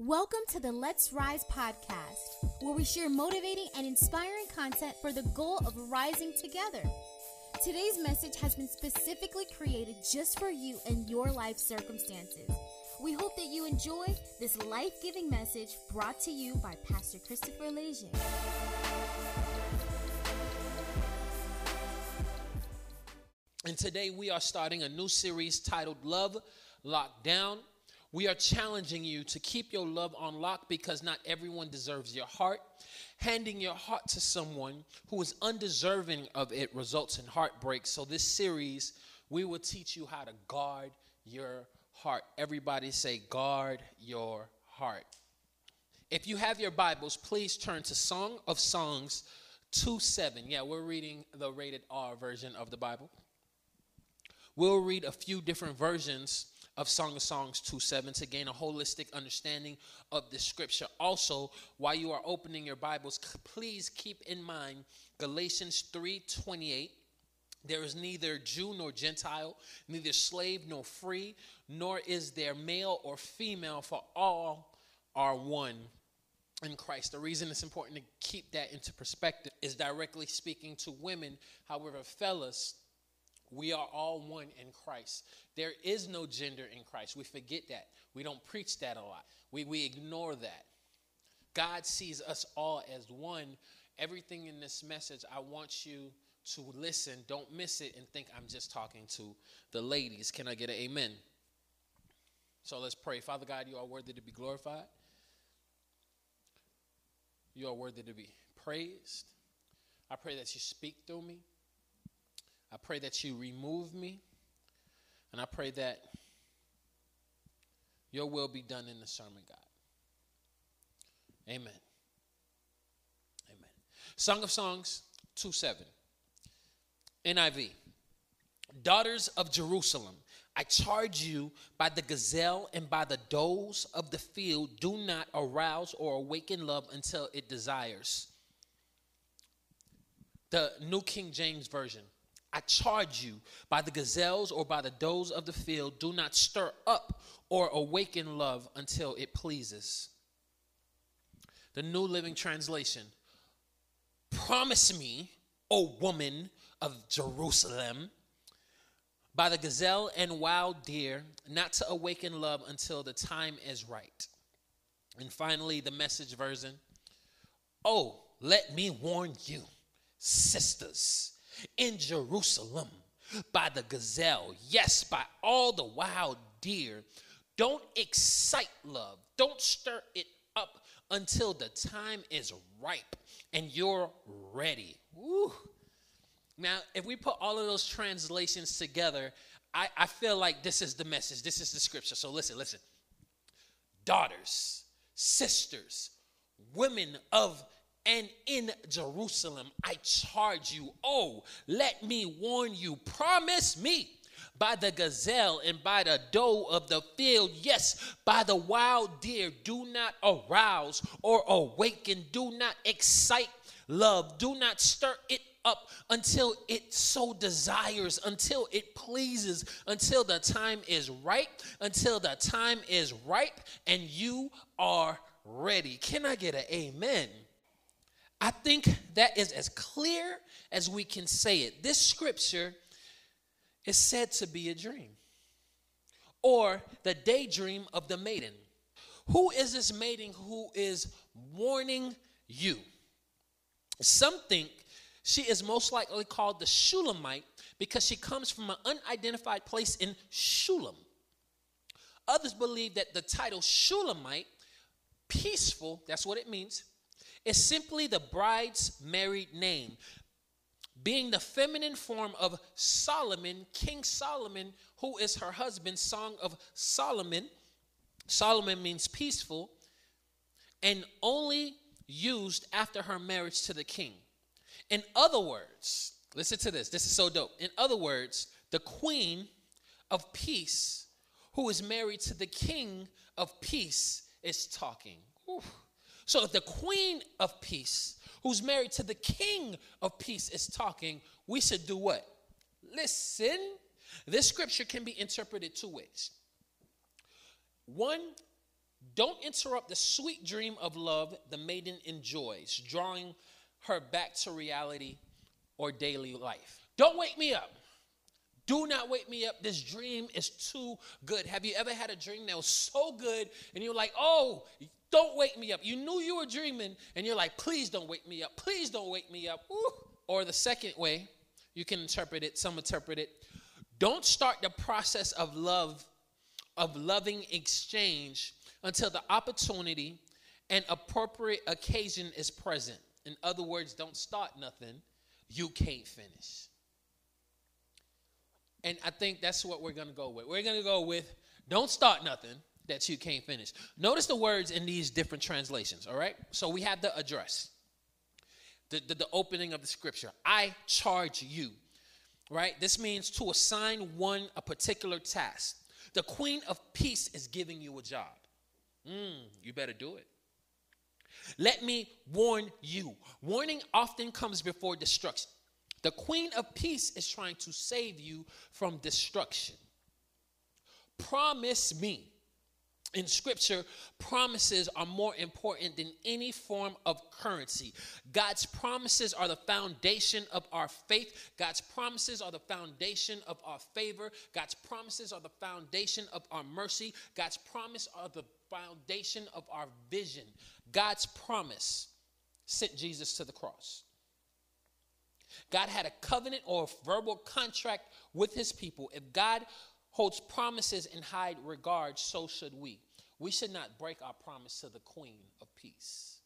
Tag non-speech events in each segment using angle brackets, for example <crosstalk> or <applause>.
Welcome to the Let's Rise podcast, where we share motivating and inspiring content for the goal of rising together. Today's message has been specifically created just for you and your life circumstances. We hope that you enjoy this life giving message brought to you by Pastor Christopher Lejeune. And today we are starting a new series titled Love Locked Down. We are challenging you to keep your love on lock because not everyone deserves your heart. Handing your heart to someone who is undeserving of it results in heartbreak. So, this series, we will teach you how to guard your heart. Everybody say, guard your heart. If you have your Bibles, please turn to Song of Songs 2 7. Yeah, we're reading the rated R version of the Bible. We'll read a few different versions of Song of Songs 2 7 to gain a holistic understanding of the scripture. Also, while you are opening your Bibles, please keep in mind Galatians 3 28. There is neither Jew nor Gentile, neither slave nor free, nor is there male or female, for all are one in Christ. The reason it's important to keep that into perspective is directly speaking to women. However, fellas, we are all one in Christ. There is no gender in Christ. We forget that. We don't preach that a lot. We, we ignore that. God sees us all as one. Everything in this message, I want you to listen. Don't miss it and think I'm just talking to the ladies. Can I get an amen? So let's pray. Father God, you are worthy to be glorified. You are worthy to be praised. I pray that you speak through me. I pray that you remove me. And I pray that your will be done in the sermon, God. Amen. Amen. Song of Songs 2 7. NIV. Daughters of Jerusalem, I charge you by the gazelle and by the does of the field, do not arouse or awaken love until it desires. The New King James Version. I charge you by the gazelles or by the does of the field, do not stir up or awaken love until it pleases. The New Living Translation Promise me, O woman of Jerusalem, by the gazelle and wild deer, not to awaken love until the time is right. And finally, the message version Oh, let me warn you, sisters in Jerusalem by the gazelle, yes, by all the wild deer. Don't excite love, don't stir it up until the time is ripe and you're ready. Woo. Now, if we put all of those translations together, I, I feel like this is the message, this is the scripture. So listen, listen. Daughters, sisters, women of and in Jerusalem I charge you, oh, let me warn you, promise me by the gazelle and by the doe of the field, yes, by the wild deer, do not arouse or awaken, do not excite love, do not stir it up until it so desires, until it pleases, until the time is right, until the time is ripe and you are ready. Can I get an amen? I think that is as clear as we can say it. This scripture is said to be a dream or the daydream of the maiden. Who is this maiden who is warning you? Some think she is most likely called the Shulamite because she comes from an unidentified place in Shulam. Others believe that the title Shulamite, peaceful, that's what it means, is simply the bride's married name, being the feminine form of Solomon, King Solomon, who is her husband, Song of Solomon. Solomon means peaceful, and only used after her marriage to the king. In other words, listen to this, this is so dope. In other words, the queen of peace, who is married to the king of peace, is talking. So if the queen of peace, who's married to the king of peace, is talking, we should do what? Listen. This scripture can be interpreted two ways. One, Don't interrupt the sweet dream of love the maiden enjoys, drawing her back to reality or daily life. Don't wake me up. Do not wake me up. This dream is too good. Have you ever had a dream that was so good and you're like, oh, don't wake me up? You knew you were dreaming and you're like, please don't wake me up. Please don't wake me up. Woo. Or the second way, you can interpret it, some interpret it. Don't start the process of love, of loving exchange until the opportunity and appropriate occasion is present. In other words, don't start nothing you can't finish. And I think that's what we're going to go with. We're going to go with don't start nothing that you can't finish. Notice the words in these different translations, all right? So we have the address, the, the, the opening of the scripture. I charge you, right? This means to assign one a particular task. The queen of peace is giving you a job. Mm, you better do it. Let me warn you. Warning often comes before destruction. The Queen of Peace is trying to save you from destruction. Promise me. In scripture, promises are more important than any form of currency. God's promises are the foundation of our faith. God's promises are the foundation of our favor. God's promises are the foundation of our mercy. God's promise are the foundation of our vision. God's promise sent Jesus to the cross. God had a covenant or a verbal contract with his people. If God holds promises in high regard, so should we. We should not break our promise to the queen of peace.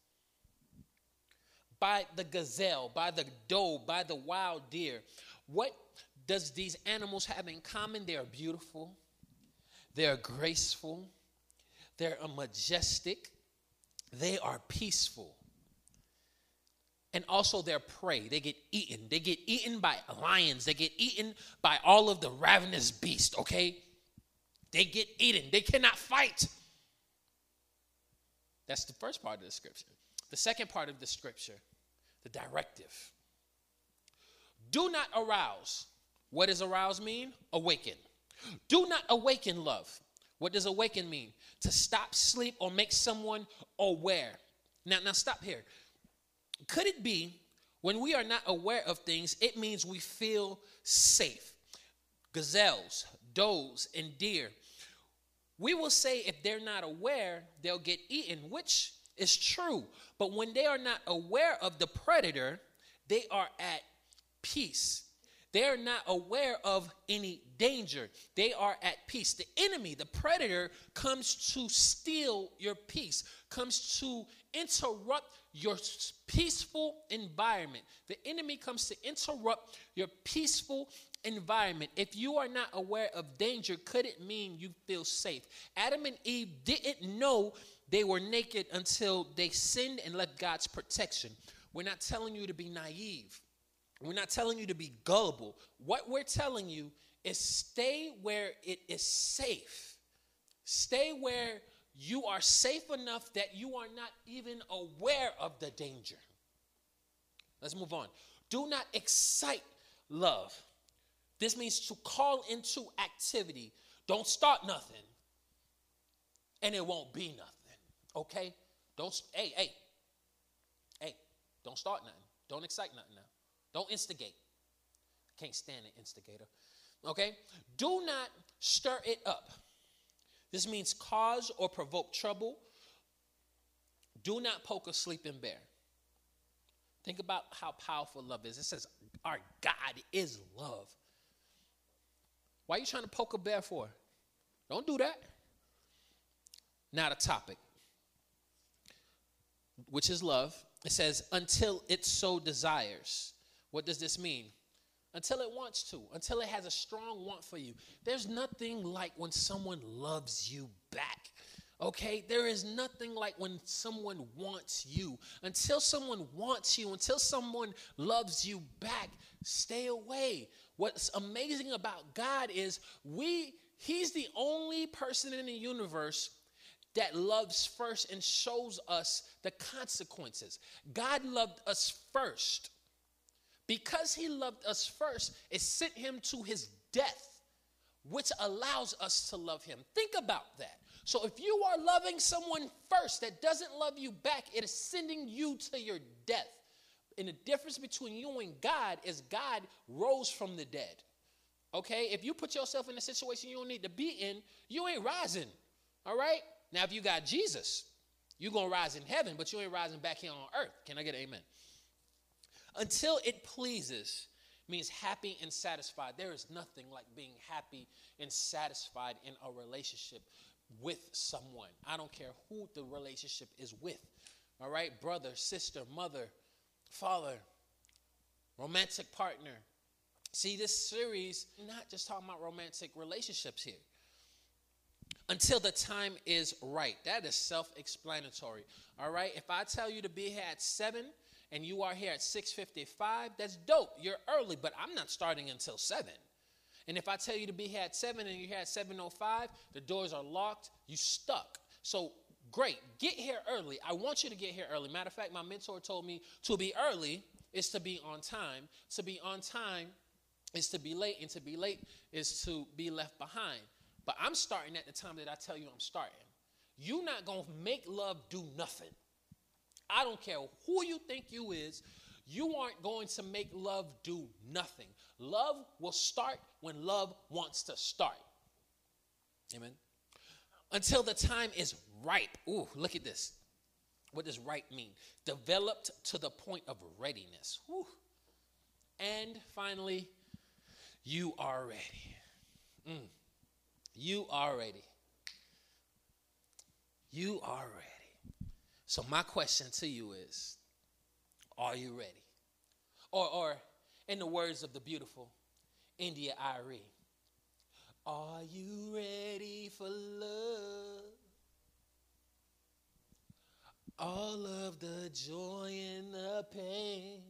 By the gazelle, by the doe, by the wild deer, what does these animals have in common? They are beautiful, they are graceful, they're majestic, they are peaceful and also they're prey. They get eaten. They get eaten by lions. They get eaten by all of the ravenous beasts, okay? They get eaten. They cannot fight. That's the first part of the scripture. The second part of the scripture, the directive. Do not arouse. What does arouse mean? Awaken. Do not awaken love. What does awaken mean? To stop sleep or make someone aware. Now, now stop here. Could it be when we are not aware of things, it means we feel safe? Gazelles, does, and deer. We will say if they're not aware, they'll get eaten, which is true. But when they are not aware of the predator, they are at peace. They are not aware of any danger. They are at peace. The enemy, the predator, comes to steal your peace, comes to interrupt your peaceful environment. The enemy comes to interrupt your peaceful environment. If you are not aware of danger, could it mean you feel safe? Adam and Eve didn't know they were naked until they sinned and left God's protection. We're not telling you to be naive. We're not telling you to be gullible. What we're telling you is stay where it is safe. Stay where you are safe enough that you are not even aware of the danger. Let's move on. Do not excite love. This means to call into activity. Don't start nothing, and it won't be nothing. Okay? Don't, hey, hey, hey, don't start nothing. Don't excite nothing now. Don't instigate. Can't stand an instigator. Okay? Do not stir it up. This means cause or provoke trouble. Do not poke a sleeping bear. Think about how powerful love is. It says, Our God is love. Why are you trying to poke a bear for? Don't do that. Not a topic, which is love. It says, Until it so desires. What does this mean? Until it wants to, until it has a strong want for you. There's nothing like when someone loves you back. Okay, there is nothing like when someone wants you. Until someone wants you, until someone loves you back, stay away. What's amazing about God is we he's the only person in the universe that loves first and shows us the consequences. God loved us first because he loved us first, it sent him to his death, which allows us to love him. Think about that. So if you are loving someone first that doesn't love you back, it is sending you to your death. And the difference between you and God is God rose from the dead. Okay? If you put yourself in a situation you don't need to be in, you ain't rising. All right? Now, if you got Jesus, you're going to rise in heaven, but you ain't rising back here on earth. Can I get amen? Until it pleases means happy and satisfied. There is nothing like being happy and satisfied in a relationship with someone. I don't care who the relationship is with. All right? Brother, sister, mother, father, romantic partner. See, this series, not just talking about romantic relationships here. Until the time is right. That is self explanatory. All right? If I tell you to be here at 7 and you are here at 6.55, that's dope. You're early, but I'm not starting until 7. And if I tell you to be here at 7 and you're here at 7.05, the doors are locked, you stuck. So great, get here early. I want you to get here early. Matter of fact, my mentor told me to be early is to be on time. To be on time is to be late, and to be late is to be left behind. But I'm starting at the time that I tell you I'm starting. You're not gonna make love do nothing. I don't care who you think you is, you aren't going to make love do nothing. Love will start when love wants to start. Amen. Until the time is ripe. Ooh, look at this. What does ripe mean? Developed to the point of readiness. Whew. And finally, you are ready. Mm. You are ready. You are ready. So, my question to you is Are you ready? Or, or in the words of the beautiful India Arie, are you ready for love? All of the joy and the pain,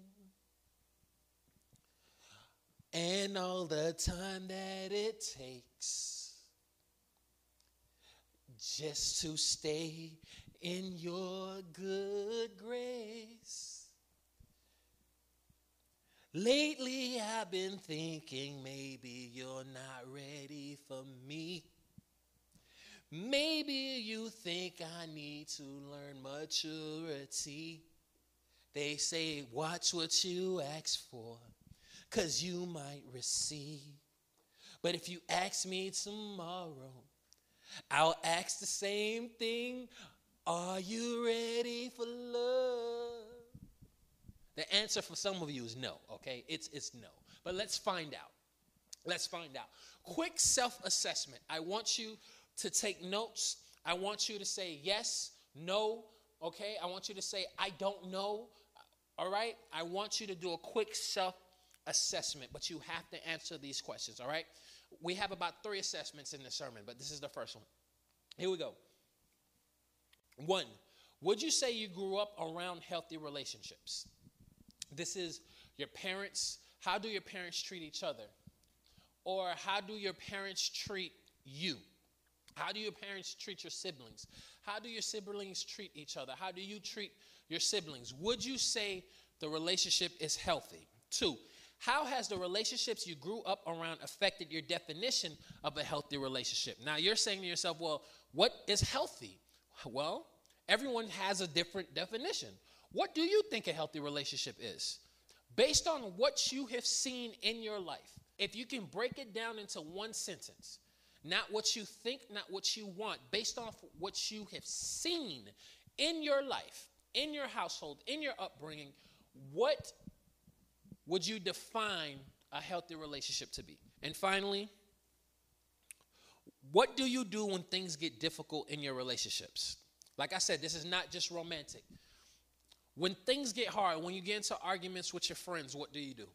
and all the time that it takes just to stay in your good grace. Lately, I've been thinking maybe you're not ready for me. Maybe you think I need to learn maturity. They say, watch what you ask for, because you might receive. But if you ask me tomorrow, I'll ask the same thing Are you ready for love? The answer for some of you is no, okay? It's, it's no. But let's find out. Let's find out. Quick self assessment. I want you to take notes. I want you to say yes, no, okay? I want you to say I don't know, all right? I want you to do a quick self assessment, but you have to answer these questions, all right? We have about three assessments in the sermon, but this is the first one. Here we go. One, would you say you grew up around healthy relationships? This is your parents. How do your parents treat each other? Or how do your parents treat you? How do your parents treat your siblings? How do your siblings treat each other? How do you treat your siblings? Would you say the relationship is healthy? Two, how has the relationships you grew up around affected your definition of a healthy relationship? Now you're saying to yourself, well, what is healthy? Well, everyone has a different definition. What do you think a healthy relationship is? Based on what you have seen in your life, if you can break it down into one sentence, not what you think, not what you want, based off what you have seen in your life, in your household, in your upbringing, what would you define a healthy relationship to be? And finally, what do you do when things get difficult in your relationships? Like I said, this is not just romantic. When things get hard, when you get into arguments with your friends, what do you do?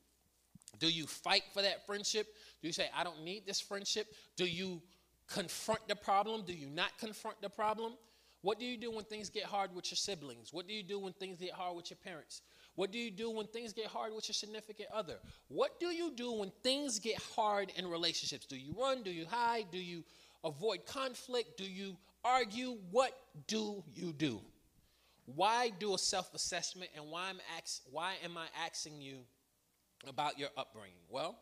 Do you fight for that friendship? Do you say, I don't need this friendship? Do you confront the problem? Do you not confront the problem? What do you do when things get hard with your siblings? What do you do when things get hard with your parents? What do you do when things get hard with your significant other? What do you do when things get hard in relationships? Do you run? Do you hide? Do you avoid conflict? Do you argue? What do you do? Why do a self assessment and why, am ax- why am I asking you about your upbringing? Well,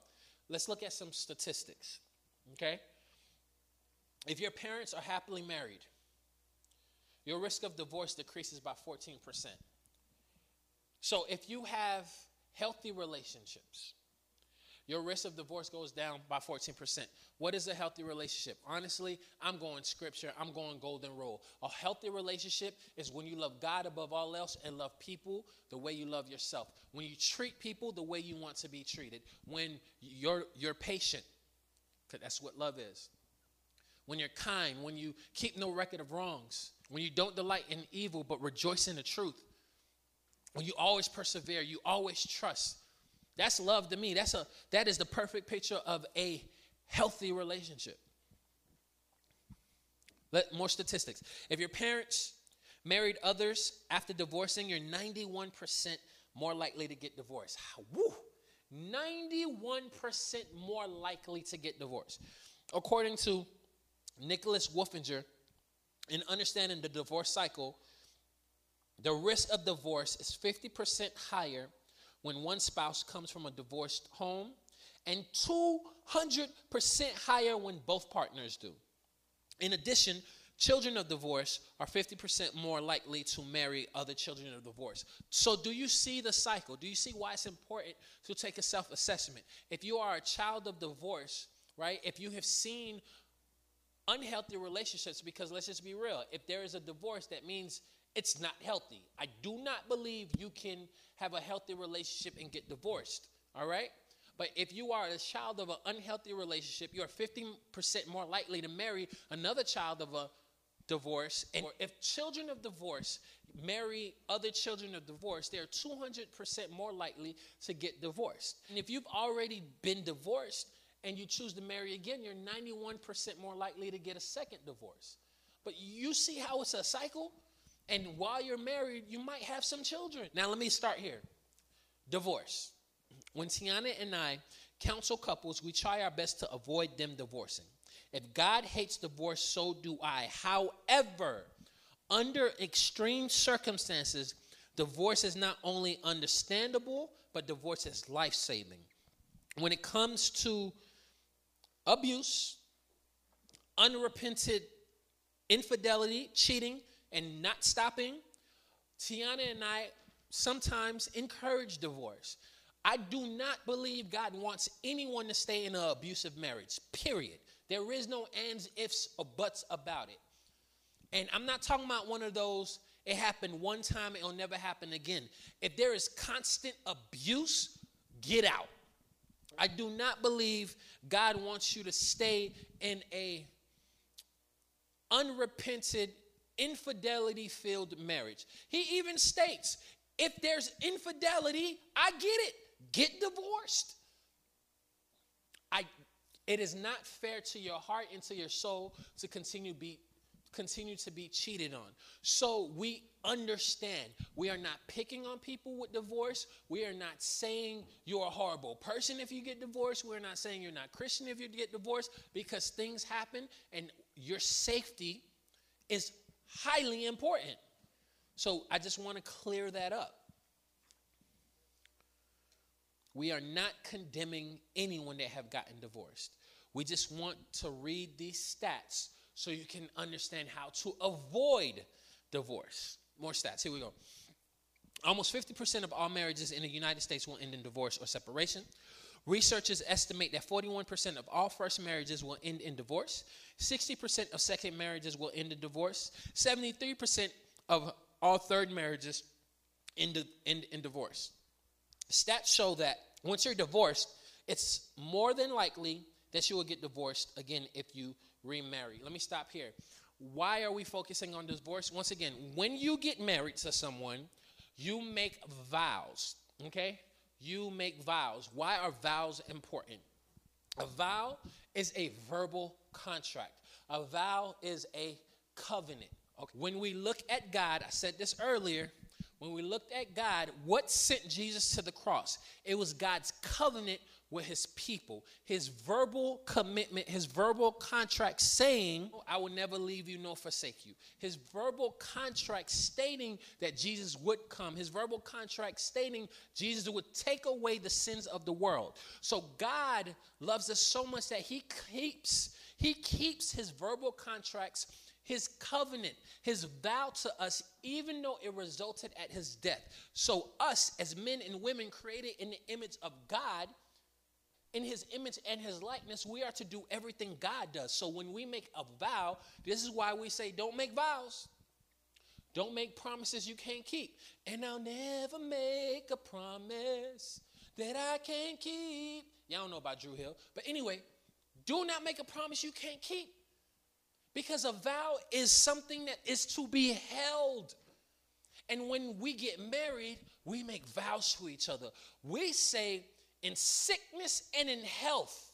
let's look at some statistics, okay? If your parents are happily married, your risk of divorce decreases by 14%. So if you have healthy relationships, your risk of divorce goes down by 14%. What is a healthy relationship? Honestly, I'm going scripture, I'm going golden rule. A healthy relationship is when you love God above all else and love people the way you love yourself. When you treat people the way you want to be treated. When you're you're patient, because that's what love is. When you're kind, when you keep no record of wrongs, when you don't delight in evil but rejoice in the truth. When you always persevere, you always trust. That's love to me. That's a that is the perfect picture of a healthy relationship. Let more statistics. If your parents married others after divorcing, you're 91% more likely to get divorced. Woo! 91% more likely to get divorced. According to Nicholas Wolfinger, in understanding the divorce cycle, the risk of divorce is 50% higher when one spouse comes from a divorced home and 200% higher when both partners do. In addition, children of divorce are 50% more likely to marry other children of divorce. So, do you see the cycle? Do you see why it's important to take a self assessment? If you are a child of divorce, right, if you have seen unhealthy relationships, because let's just be real, if there is a divorce, that means it's not healthy. I do not believe you can have a healthy relationship and get divorced, all right? But if you are a child of an unhealthy relationship, you are 15% more likely to marry another child of a divorce. And if children of divorce marry other children of divorce, they're 200% more likely to get divorced. And if you've already been divorced and you choose to marry again, you're 91% more likely to get a second divorce. But you see how it's a cycle? And while you're married, you might have some children. Now, let me start here divorce. When Tiana and I counsel couples, we try our best to avoid them divorcing. If God hates divorce, so do I. However, under extreme circumstances, divorce is not only understandable, but divorce is life saving. When it comes to abuse, unrepented infidelity, cheating, and not stopping, Tiana and I sometimes encourage divorce. I do not believe God wants anyone to stay in an abusive marriage, period. There is no ands, ifs, or buts about it. And I'm not talking about one of those, it happened one time, it'll never happen again. If there is constant abuse, get out. I do not believe God wants you to stay in a unrepented infidelity filled marriage. He even states if there's infidelity, I get it. Get divorced. I it is not fair to your heart and to your soul to continue be continue to be cheated on. So we understand. We are not picking on people with divorce. We are not saying you're a horrible person if you get divorced. We're not saying you're not Christian if you get divorced because things happen and your safety is highly important. So I just want to clear that up. We are not condemning anyone that have gotten divorced. We just want to read these stats so you can understand how to avoid divorce. More stats. Here we go. Almost 50% of all marriages in the United States will end in divorce or separation. Researchers estimate that 41% of all first marriages will end in divorce, 60% of second marriages will end in divorce, 73% of all third marriages end, end in divorce. Stats show that once you're divorced, it's more than likely that you will get divorced again if you remarry. Let me stop here. Why are we focusing on divorce? Once again, when you get married to someone, you make vows, okay? You make vows. Why are vows important? A vow is a verbal contract. A vow is a covenant. Okay. When we look at God, I said this earlier, when we looked at God, what sent Jesus to the cross? It was God's covenant with his people, his verbal commitment, his verbal contract saying, oh, I will never leave you nor forsake you. His verbal contract stating that Jesus would come, his verbal contract stating Jesus would take away the sins of the world. So God loves us so much that he keeps he keeps his verbal contracts his covenant, his vow to us, even though it resulted at his death. So, us as men and women created in the image of God, in his image and his likeness, we are to do everything God does. So, when we make a vow, this is why we say, don't make vows. Don't make promises you can't keep. And I'll never make a promise that I can't keep. Y'all don't know about Drew Hill. But anyway, do not make a promise you can't keep. Because a vow is something that is to be held. And when we get married, we make vows to each other. We say, in sickness and in health,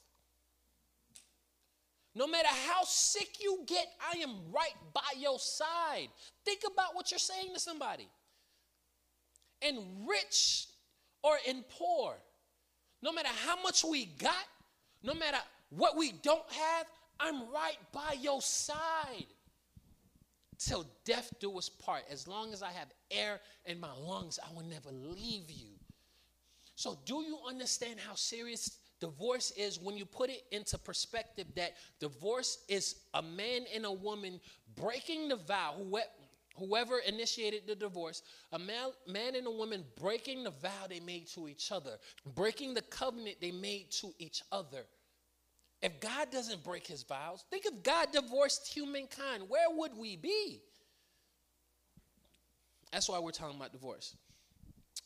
no matter how sick you get, I am right by your side. Think about what you're saying to somebody. In rich or in poor, no matter how much we got, no matter what we don't have, I'm right by your side. Till death do us part. As long as I have air in my lungs, I will never leave you. So, do you understand how serious divorce is when you put it into perspective that divorce is a man and a woman breaking the vow, whoever initiated the divorce, a man, and a woman breaking the vow they made to each other, breaking the covenant they made to each other. If God doesn't break his vows, think if God divorced humankind, where would we be? That's why we're talking about divorce.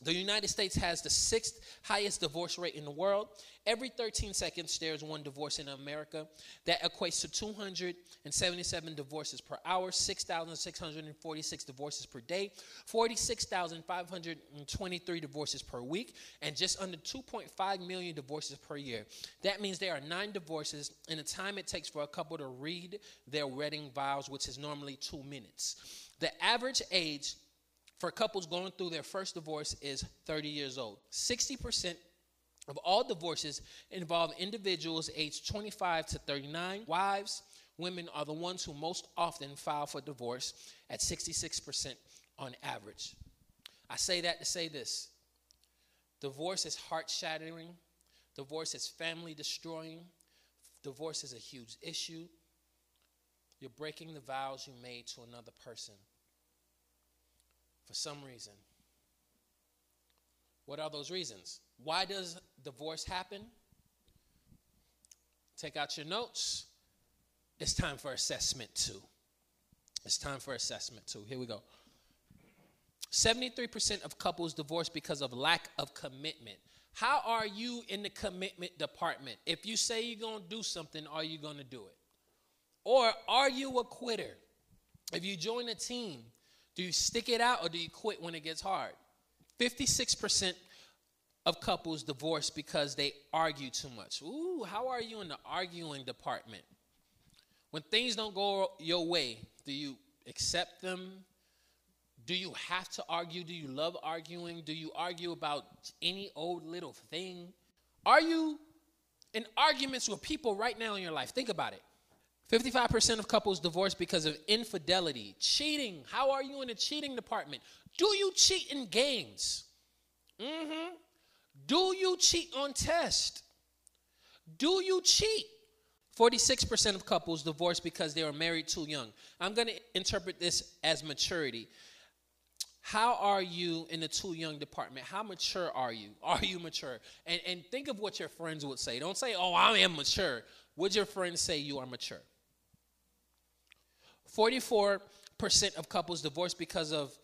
The United States has the sixth highest divorce rate in the world. Every 13 seconds, there's one divorce in America. That equates to 277 divorces per hour, 6,646 divorces per day, 46,523 divorces per week, and just under 2.5 million divorces per year. That means there are nine divorces in the time it takes for a couple to read their wedding vows, which is normally two minutes. The average age for couples going through their first divorce is 30 years old. 60% of all divorces involve individuals aged 25 to 39. Wives, women are the ones who most often file for divorce at 66% on average. I say that to say this divorce is heart shattering, divorce is family destroying, divorce is a huge issue. You're breaking the vows you made to another person for some reason. What are those reasons? Why does divorce happen? Take out your notes. It's time for assessment two. It's time for assessment two. Here we go. 73% of couples divorce because of lack of commitment. How are you in the commitment department? If you say you're going to do something, are you going to do it? Or are you a quitter? If you join a team, do you stick it out or do you quit when it gets hard? 56% of couples divorce because they argue too much. Ooh, how are you in the arguing department? When things don't go your way, do you accept them? Do you have to argue? Do you love arguing? Do you argue about any old little thing? Are you in arguments with people right now in your life? Think about it. 55% of couples divorce because of infidelity, cheating. How are you in the cheating department? Do you cheat in games? Mm-hmm. Do you cheat on test? Do you cheat? 46% of couples divorce because they were married too young. I'm going to interpret this as maturity. How are you in the too young department? How mature are you? <laughs> Are you mature? And, and think of what your friends would say. Don't say, oh, I am mature. Would your friends say you are mature? 44% of couples divorce because of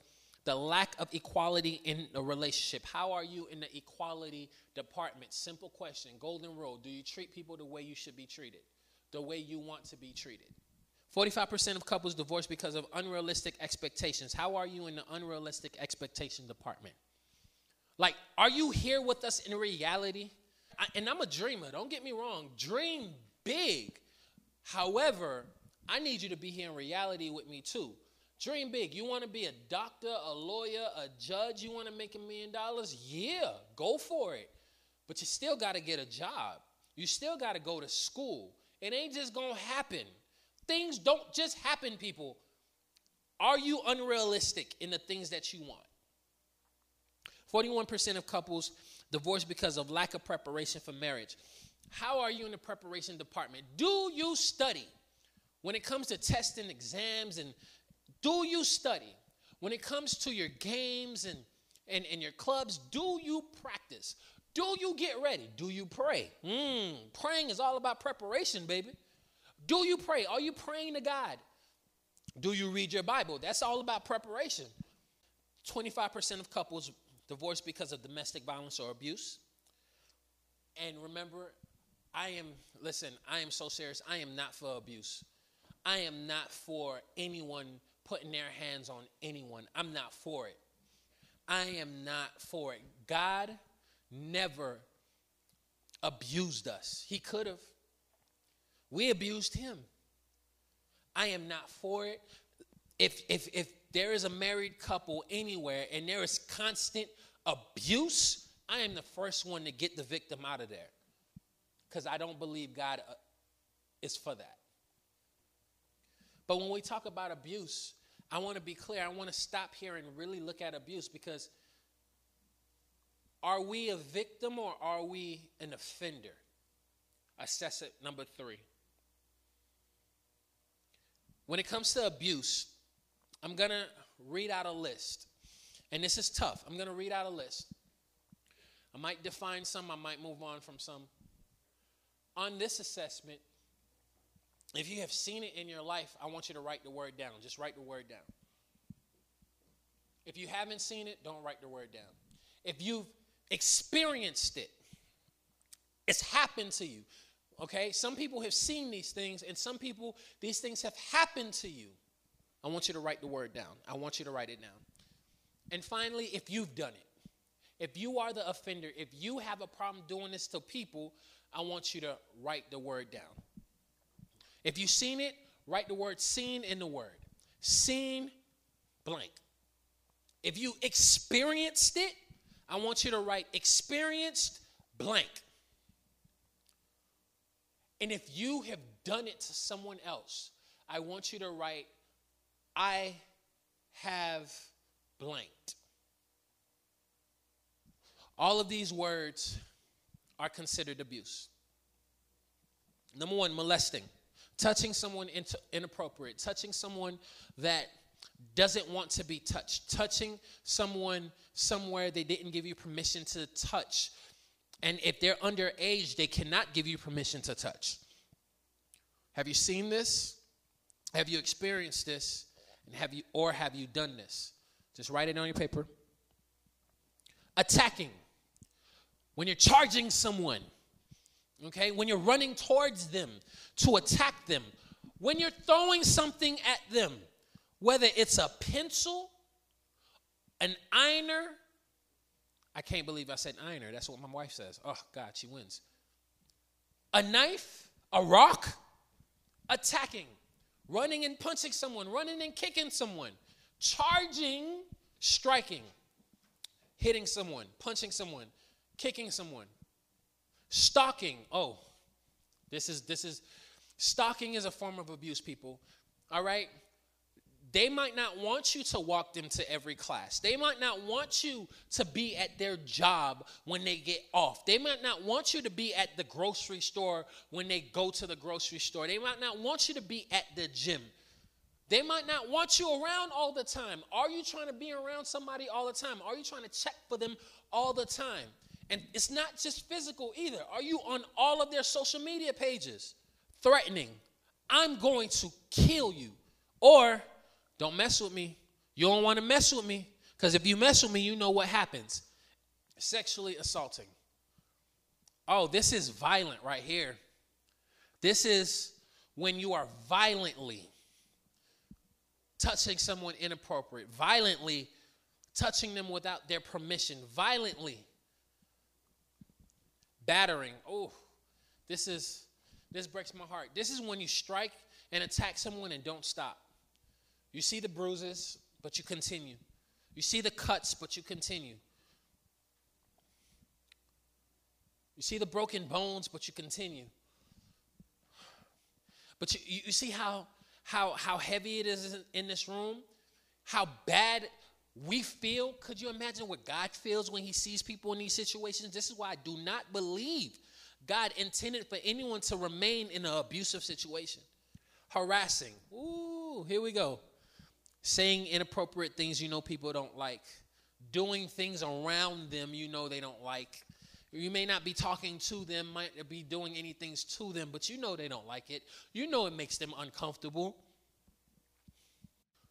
the lack of equality in a relationship. How are you in the equality department? Simple question, golden rule. Do you treat people the way you should be treated? The way you want to be treated? 45% of couples divorce because of unrealistic expectations. How are you in the unrealistic expectation department? Like, are you here with us in reality? I, and I'm a dreamer, don't get me wrong. Dream big. However, I need you to be here in reality with me too. Dream big. You want to be a doctor, a lawyer, a judge? You want to make a million dollars? Yeah, go for it. But you still got to get a job. You still got to go to school. It ain't just going to happen. Things don't just happen, people. Are you unrealistic in the things that you want? 41% of couples divorce because of lack of preparation for marriage. How are you in the preparation department? Do you study? When it comes to testing exams and do you study? When it comes to your games and, and, and your clubs, do you practice? Do you get ready? Do you pray? Mm, praying is all about preparation, baby. Do you pray? Are you praying to God? Do you read your Bible? That's all about preparation. 25% of couples divorce because of domestic violence or abuse. And remember, I am, listen, I am so serious. I am not for abuse. I am not for anyone putting their hands on anyone. I'm not for it. I am not for it. God never abused us. He could have. We abused him. I am not for it. If if if there is a married couple anywhere and there is constant abuse, I am the first one to get the victim out of there. Cuz I don't believe God uh, is for that. But when we talk about abuse, I want to be clear. I want to stop here and really look at abuse because are we a victim or are we an offender? Assess it. Number three. When it comes to abuse, I'm going to read out a list. And this is tough. I'm going to read out a list. I might define some, I might move on from some. On this assessment, if you have seen it in your life, I want you to write the word down. Just write the word down. If you haven't seen it, don't write the word down. If you've experienced it. It's happened to you. Okay? Some people have seen these things, and some people, these things have happened to you. I want you to write the word down. I want you to write it down. And finally, if you've done it, if you are the offender, if you have a problem doing this to people, I want you to write the word down. If you've seen it, write the word seen in the word. Seen blank. If you experienced it, I want you to write experienced blank. And if you have done it to someone else, I want you to write I have blanked. All of these words are considered abuse. Number one, molesting, touching someone inappropriate, touching someone that doesn't want to be touched, touching someone somewhere they didn't give you permission to touch. And if they're underage, they cannot give you permission to touch. Have you seen this? Have you experienced this? And have you or have you done this? Just write it on your paper. Attacking. When you're charging someone, okay? When you're running towards them to attack them, when you're throwing something at them, whether it's a pencil, an ironer, I can't believe I said ironer. That's what my wife says. Oh, God, she wins. A knife, a rock, attacking, running and punching someone, running and kicking someone, charging, striking, hitting someone, punching someone, kicking someone, stalking. Oh, this is this is stalking is a form of abuse, people. All right? They might not want you to walk them to every class. They might not want you to be at their job when they get off. They might not want you to be at the grocery store when they go to the grocery store. They might not want you to be at the gym. They might not want you around all the time. Are you trying to be around somebody all the time? Are you trying to check for them all the time? And it's not just physical either. Are you on all of their social media pages threatening, I'm going to kill you? Or don't mess with me. You don't want to mess with me. Because if you mess with me, you know what happens sexually assaulting. Oh, this is violent right here. This is when you are violently touching someone inappropriate, violently touching them without their permission, violently battering. Oh, this is this breaks my heart. This is when you strike and attack someone and don't stop. You see the bruises, but you continue. You see the cuts, but you continue. You see the broken bones, but you continue. But you, you see how, how, how heavy it is in this room? How bad we feel? Could you imagine what God feels when He sees people in these situations? This is why I do not believe God intended for anyone to remain in an abusive situation. harassing. Ooh, here we go. Saying inappropriate things you know people don't like. Doing things around them you know they don't like. You may not be talking to them, might be doing any things to them, but you know they don't like it. You know it makes them uncomfortable.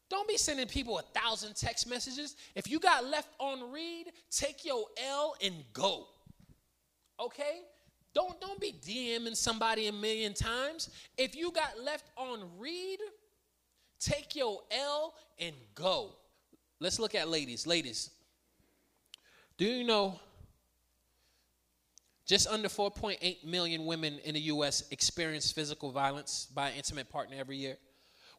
Don't be sending people a thousand text messages. If you got left on read, take your L and go. Okay? Don't don't be DMing somebody a million times. If you got left on read, take your L and go. Let's look at ladies. Ladies, do you know just under 4.8 million women in the US experience physical violence by an intimate partner every year?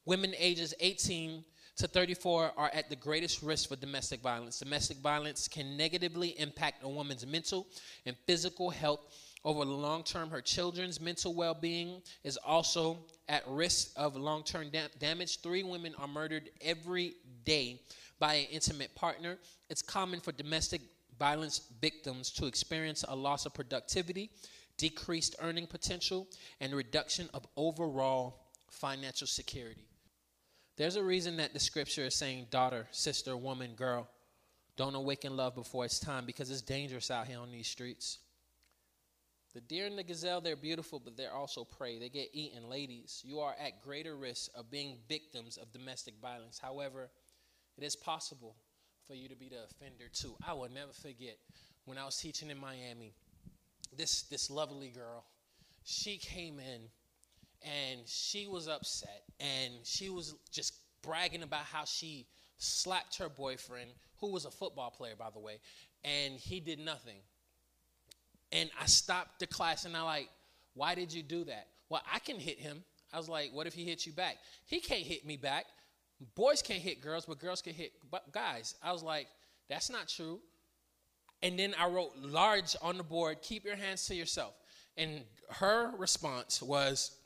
Women ages 18 to 34 are at the greatest risk for domestic violence. Domestic violence can negatively impact a woman's mental and physical health over the long term. Her children's mental well being is also at risk of long term da- damage. Three women are murdered every day by an intimate partner. It's common for domestic violence victims to experience a loss of productivity, decreased earning potential, and reduction of overall financial security. There's a reason that the scripture is saying, daughter, sister, woman, girl, don't awaken love before it's time because it's dangerous out here on these streets. The deer and the gazelle, they're beautiful, but they're also prey. They get eaten. Ladies, you are at greater risk of being victims of domestic violence. However, it is possible for you to be the offender too. I will never forget when I was teaching in Miami, this, this lovely girl, she came in and she was upset and she was just bragging about how she slapped her boyfriend who was a football player by the way and he did nothing. And i stopped the class and i like why did you do that? Well i can hit him. I was like what if he hits you back? He can't hit me back. Boys can't hit girls but girls can hit guys. I was like that's not true. And then i wrote large on the board. Keep your hands to yourself. And her response was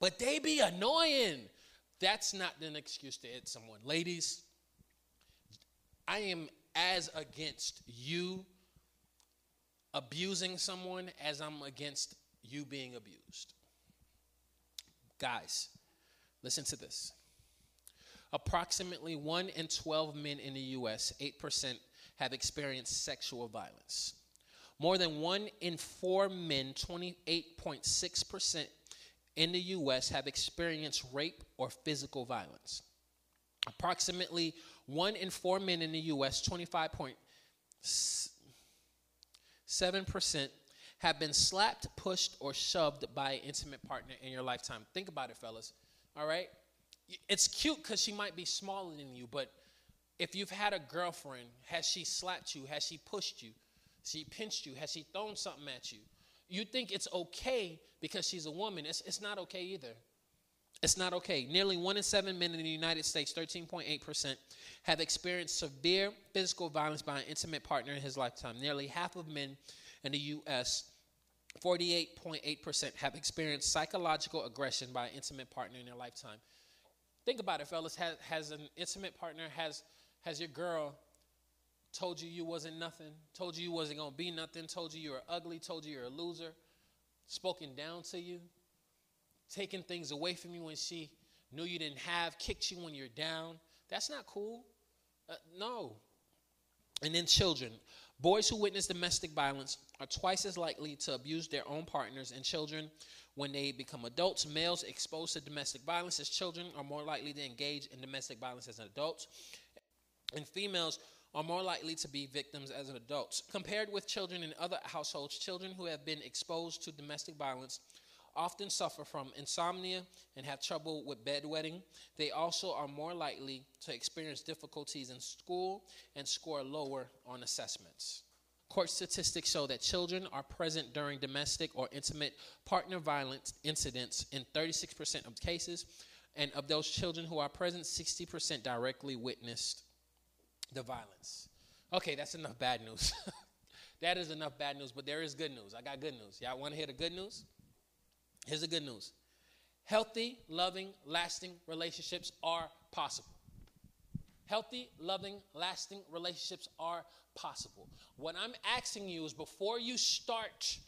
but they be annoying. That's not an excuse to hit someone. Ladies, I am as against you abusing someone as I'm against you being abused. Guys, listen to this. Approximately 1 in 12 men in the US, 8%, have experienced sexual violence. More than 1 in 4 men, 28.6%, in the U.S. have experienced rape or physical violence. Approximately one in four men in the U.S., 25.7%, have been slapped, pushed, or shoved by an intimate partner in your lifetime. Think about it, fellas. All right? It's cute because she might be smaller than you, but if you've had a girlfriend, has she slapped you? Has she pushed you? She pinched you? Has she thrown something at you? You think it's okay because she's a woman. It's, it's not okay either. It's not okay. Nearly one in seven men in the United States, 13.8%, have experienced severe physical violence by an intimate partner in his lifetime. Nearly half of men in the U.S., 48.8%, have experienced psychological aggression by an intimate partner in their lifetime. Think about it, fellas. Has, has an intimate partner, has, has your girl told you you wasn't nothing, told you you wasn't going to be nothing, told you you were ugly, told you you're a loser, spoken down to you, taking things away from you when she knew you didn't have, kicked you when you're down. That's not cool. Uh, no. And then children. Boys who witness domestic violence are twice as likely to abuse their own partners and children when they become adults. Males exposed to domestic violence as children are more likely to engage in domestic violence as adults. And females are more likely to be victims as adults. Compared with children in other households, children who have been exposed to domestic violence often suffer from insomnia and have trouble with bedwetting. They also are more likely to experience difficulties in school and score lower on assessments. Court statistics show that children are present during domestic or intimate partner violence incidents in 36% of cases, and of those children who are present, 60% directly witnessed the violence. Okay, that's enough bad news. <laughs> that is enough bad news, but there is good news. I got good news. Y'all want to hear the good news? Here's the good news healthy, loving, lasting relationships are possible. Healthy, loving, lasting relationships are possible. What I'm asking you is before you start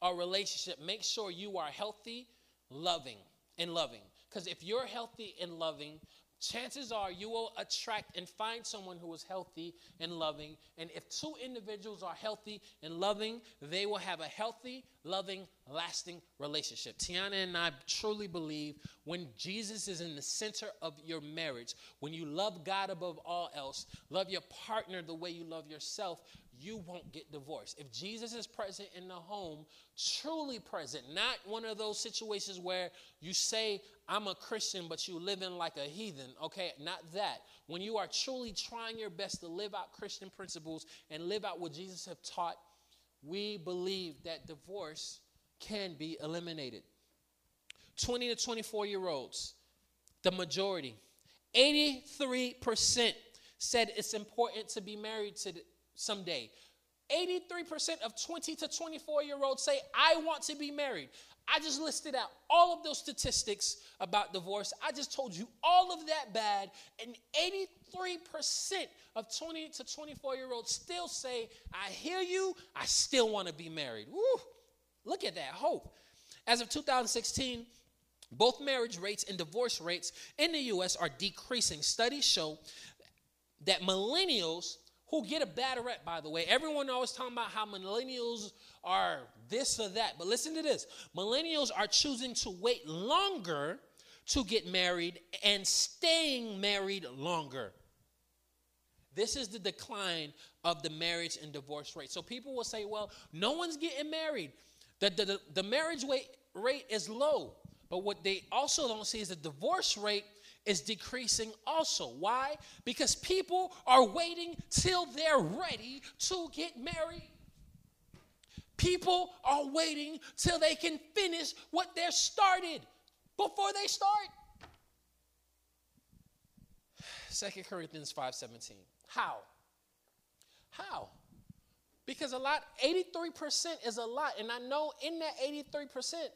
a relationship, make sure you are healthy, loving, and loving. Because if you're healthy and loving, chances are you will attract and find someone who is healthy and loving. And if two individuals are healthy and loving, they will have a healthy, loving, lasting relationship. Tiana and I truly believe when Jesus is in the center of your marriage, when you love God above all else, love your partner the way you love yourself, you won't get divorced. If Jesus is present in the home, truly present, not one of those situations where you say, I'm a Christian, but you live in like a heathen, okay? Not that. When you are truly trying your best to live out Christian principles and live out what Jesus have taught, we believe that divorce can be eliminated. 20 to 24 year olds, the majority, 83% said it's important to be married to someday. 83% of 20 to 24 year olds say, I want to be married. I just listed out all of those statistics about divorce. I just told you all of that bad. And 83% of 20 to 24 year olds still say, I hear you, I still want to be married. Woo! Look at that hope. As of 2016, both marriage rates and divorce rates in the US are decreasing. Studies show that millennials who get a bad rep, by the way. Everyone always talking about how millennials are this or that. But listen to this millennials are choosing to wait longer to get married and staying married longer. This is the decline of the marriage and divorce rate. So people will say, well, no one's getting married. The, the, the, marriage rate is low. But what they also don't see is the divorce rate is decreasing also. Why? Because people are waiting till they're ready to get married. People are waiting till they can finish what they're started before they start. Second Corinthians 5:17. How? How? Because a lot, 83% is a lot. And I know in that 83%,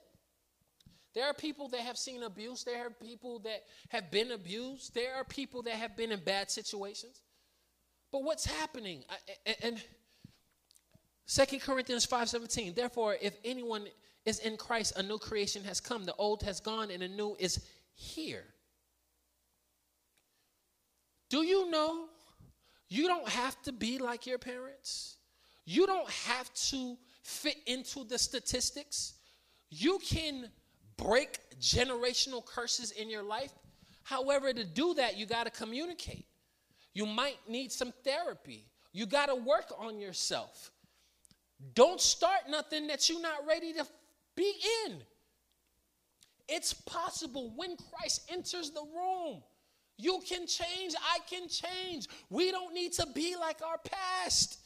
there are people that have seen abuse. There are people that have been abused. There are people that have been in bad situations. But what's happening? And Second Corinthians 5:17. Therefore, if anyone is in Christ, a new creation has come. The old has gone and a new is here. Do you know you don't have to be like your parents? You don't have to fit into the statistics. You can break generational curses in your life. However, to do that, you got to communicate. You might need some therapy. You got to work on yourself. Don't start nothing that you're not ready to be in. It's possible when Christ enters the room. You can change, I can change. We don't need to be like our past.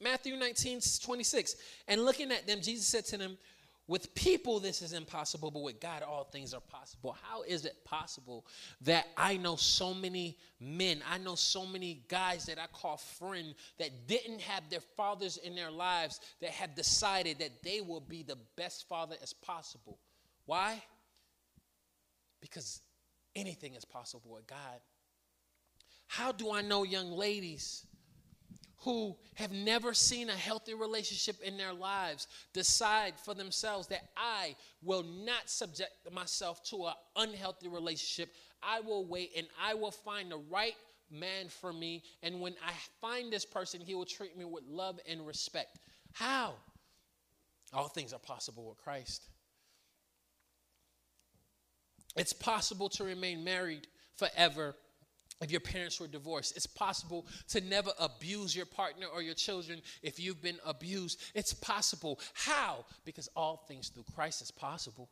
Matthew 19, 26. And looking at them, Jesus said to them, with people, this is impossible, but with God, all things are possible. How is it possible that I know so many men, I know so many guys that I call friend that didn't have their fathers in their lives that have decided that they will be the best father as possible? Why? Because anything is possible with God. How do I know young ladies who have never seen a healthy relationship in their lives decide for themselves that I will not subject myself to an unhealthy relationship. I will wait and I will find the right man for me. And when I find this person, he will treat me with love and respect. How? All things are possible with Christ. It's possible to remain married forever if your parents were divorced. It's possible to never abuse your partner or your children if you've been abused. It's possible. How? Because all things through Christ is possible.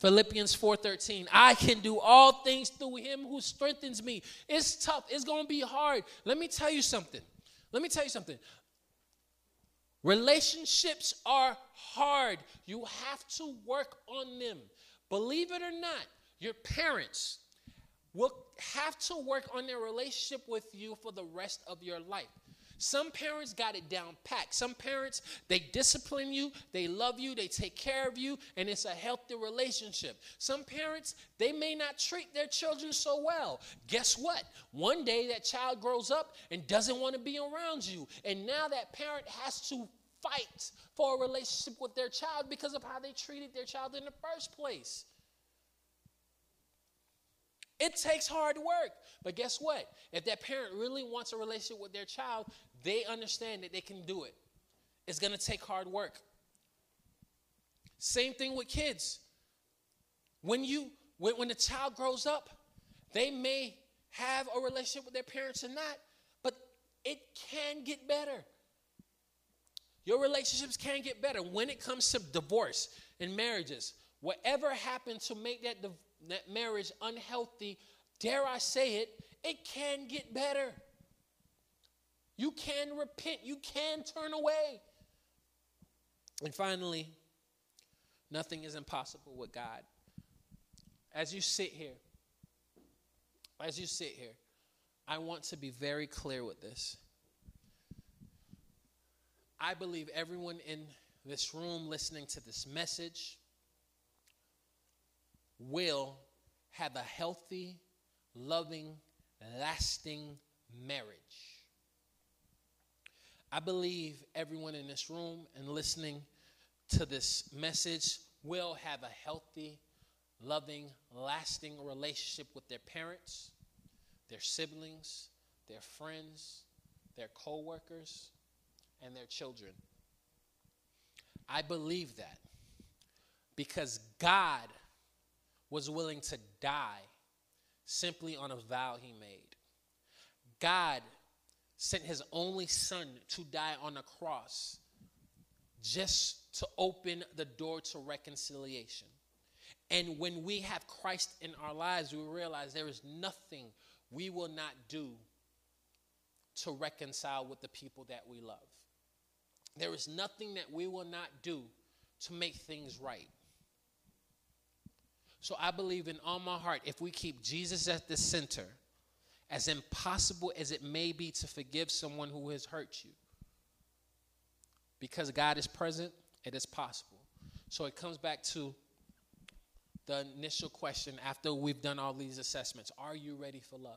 Philippians 4:13 I can do all things through him who strengthens me. It's tough. It's going to be hard. Let me tell you something. Let me tell you something. Relationships are hard. You have to work on them. Believe it or not, your parents will have to work on their relationship with you for the rest of your life. Some parents got it down packed. Some parents, they discipline you, they love you, they take care of you, and it's a healthy relationship. Some parents, they may not treat their children so well. Guess what? One day that child grows up and doesn't want to be around you. And now that parent has to fight for a relationship with their child because of how they treated their child in the first place. It takes hard work. But guess what? If that parent really wants a relationship with their child, they understand that they can do it. It's going to take hard work. Same thing with kids. When you when, when the child grows up, they may have a relationship with their parents or not, but it can get better. Your relationships can get better when it comes to divorce and marriages. Whatever happened to make that, marriage unhealthy, dare I say it, it can get better. You can repent, you can turn away. And finally, nothing is impossible with God. As you sit here, as you sit here, I want to be very clear with this. I believe everyone in this room listening to this message will have a healthy, loving, lasting marriage. I believe everyone in this room and listening to this message will have a healthy, loving, lasting relationship with their parents, their siblings, their friends, their co-workers, and their children. I believe that because God was willing to die simply on a vow he made. God sent his only son to die on a cross just to open the door to reconciliation. And when we have Christ in our lives, we realize there is nothing we will not do to reconcile with the people that we love. There is nothing that we will not do to make things right. So I believe in all my heart, if we keep Jesus at the center, as impossible as it may be to forgive someone who has hurt you, because God is present, it is possible. So it comes back to the initial question after we've done all these assessments Are you ready for love?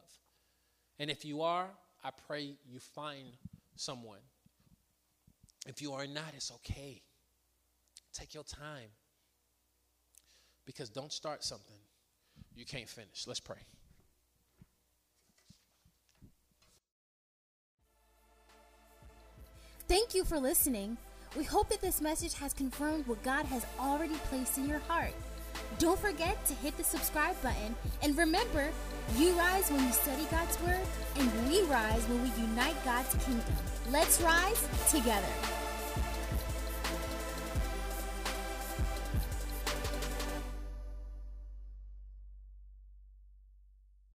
And if you are, I pray you find someone. If you are not, it's okay. Take your time. Because don't start something you can't finish. Let's pray. Thank you for listening. We hope that this message has confirmed what God has already placed in your heart. Don't forget to hit the subscribe button and remember, you rise when you study God's Word, and we rise when we unite God's kingdom. Let's rise together.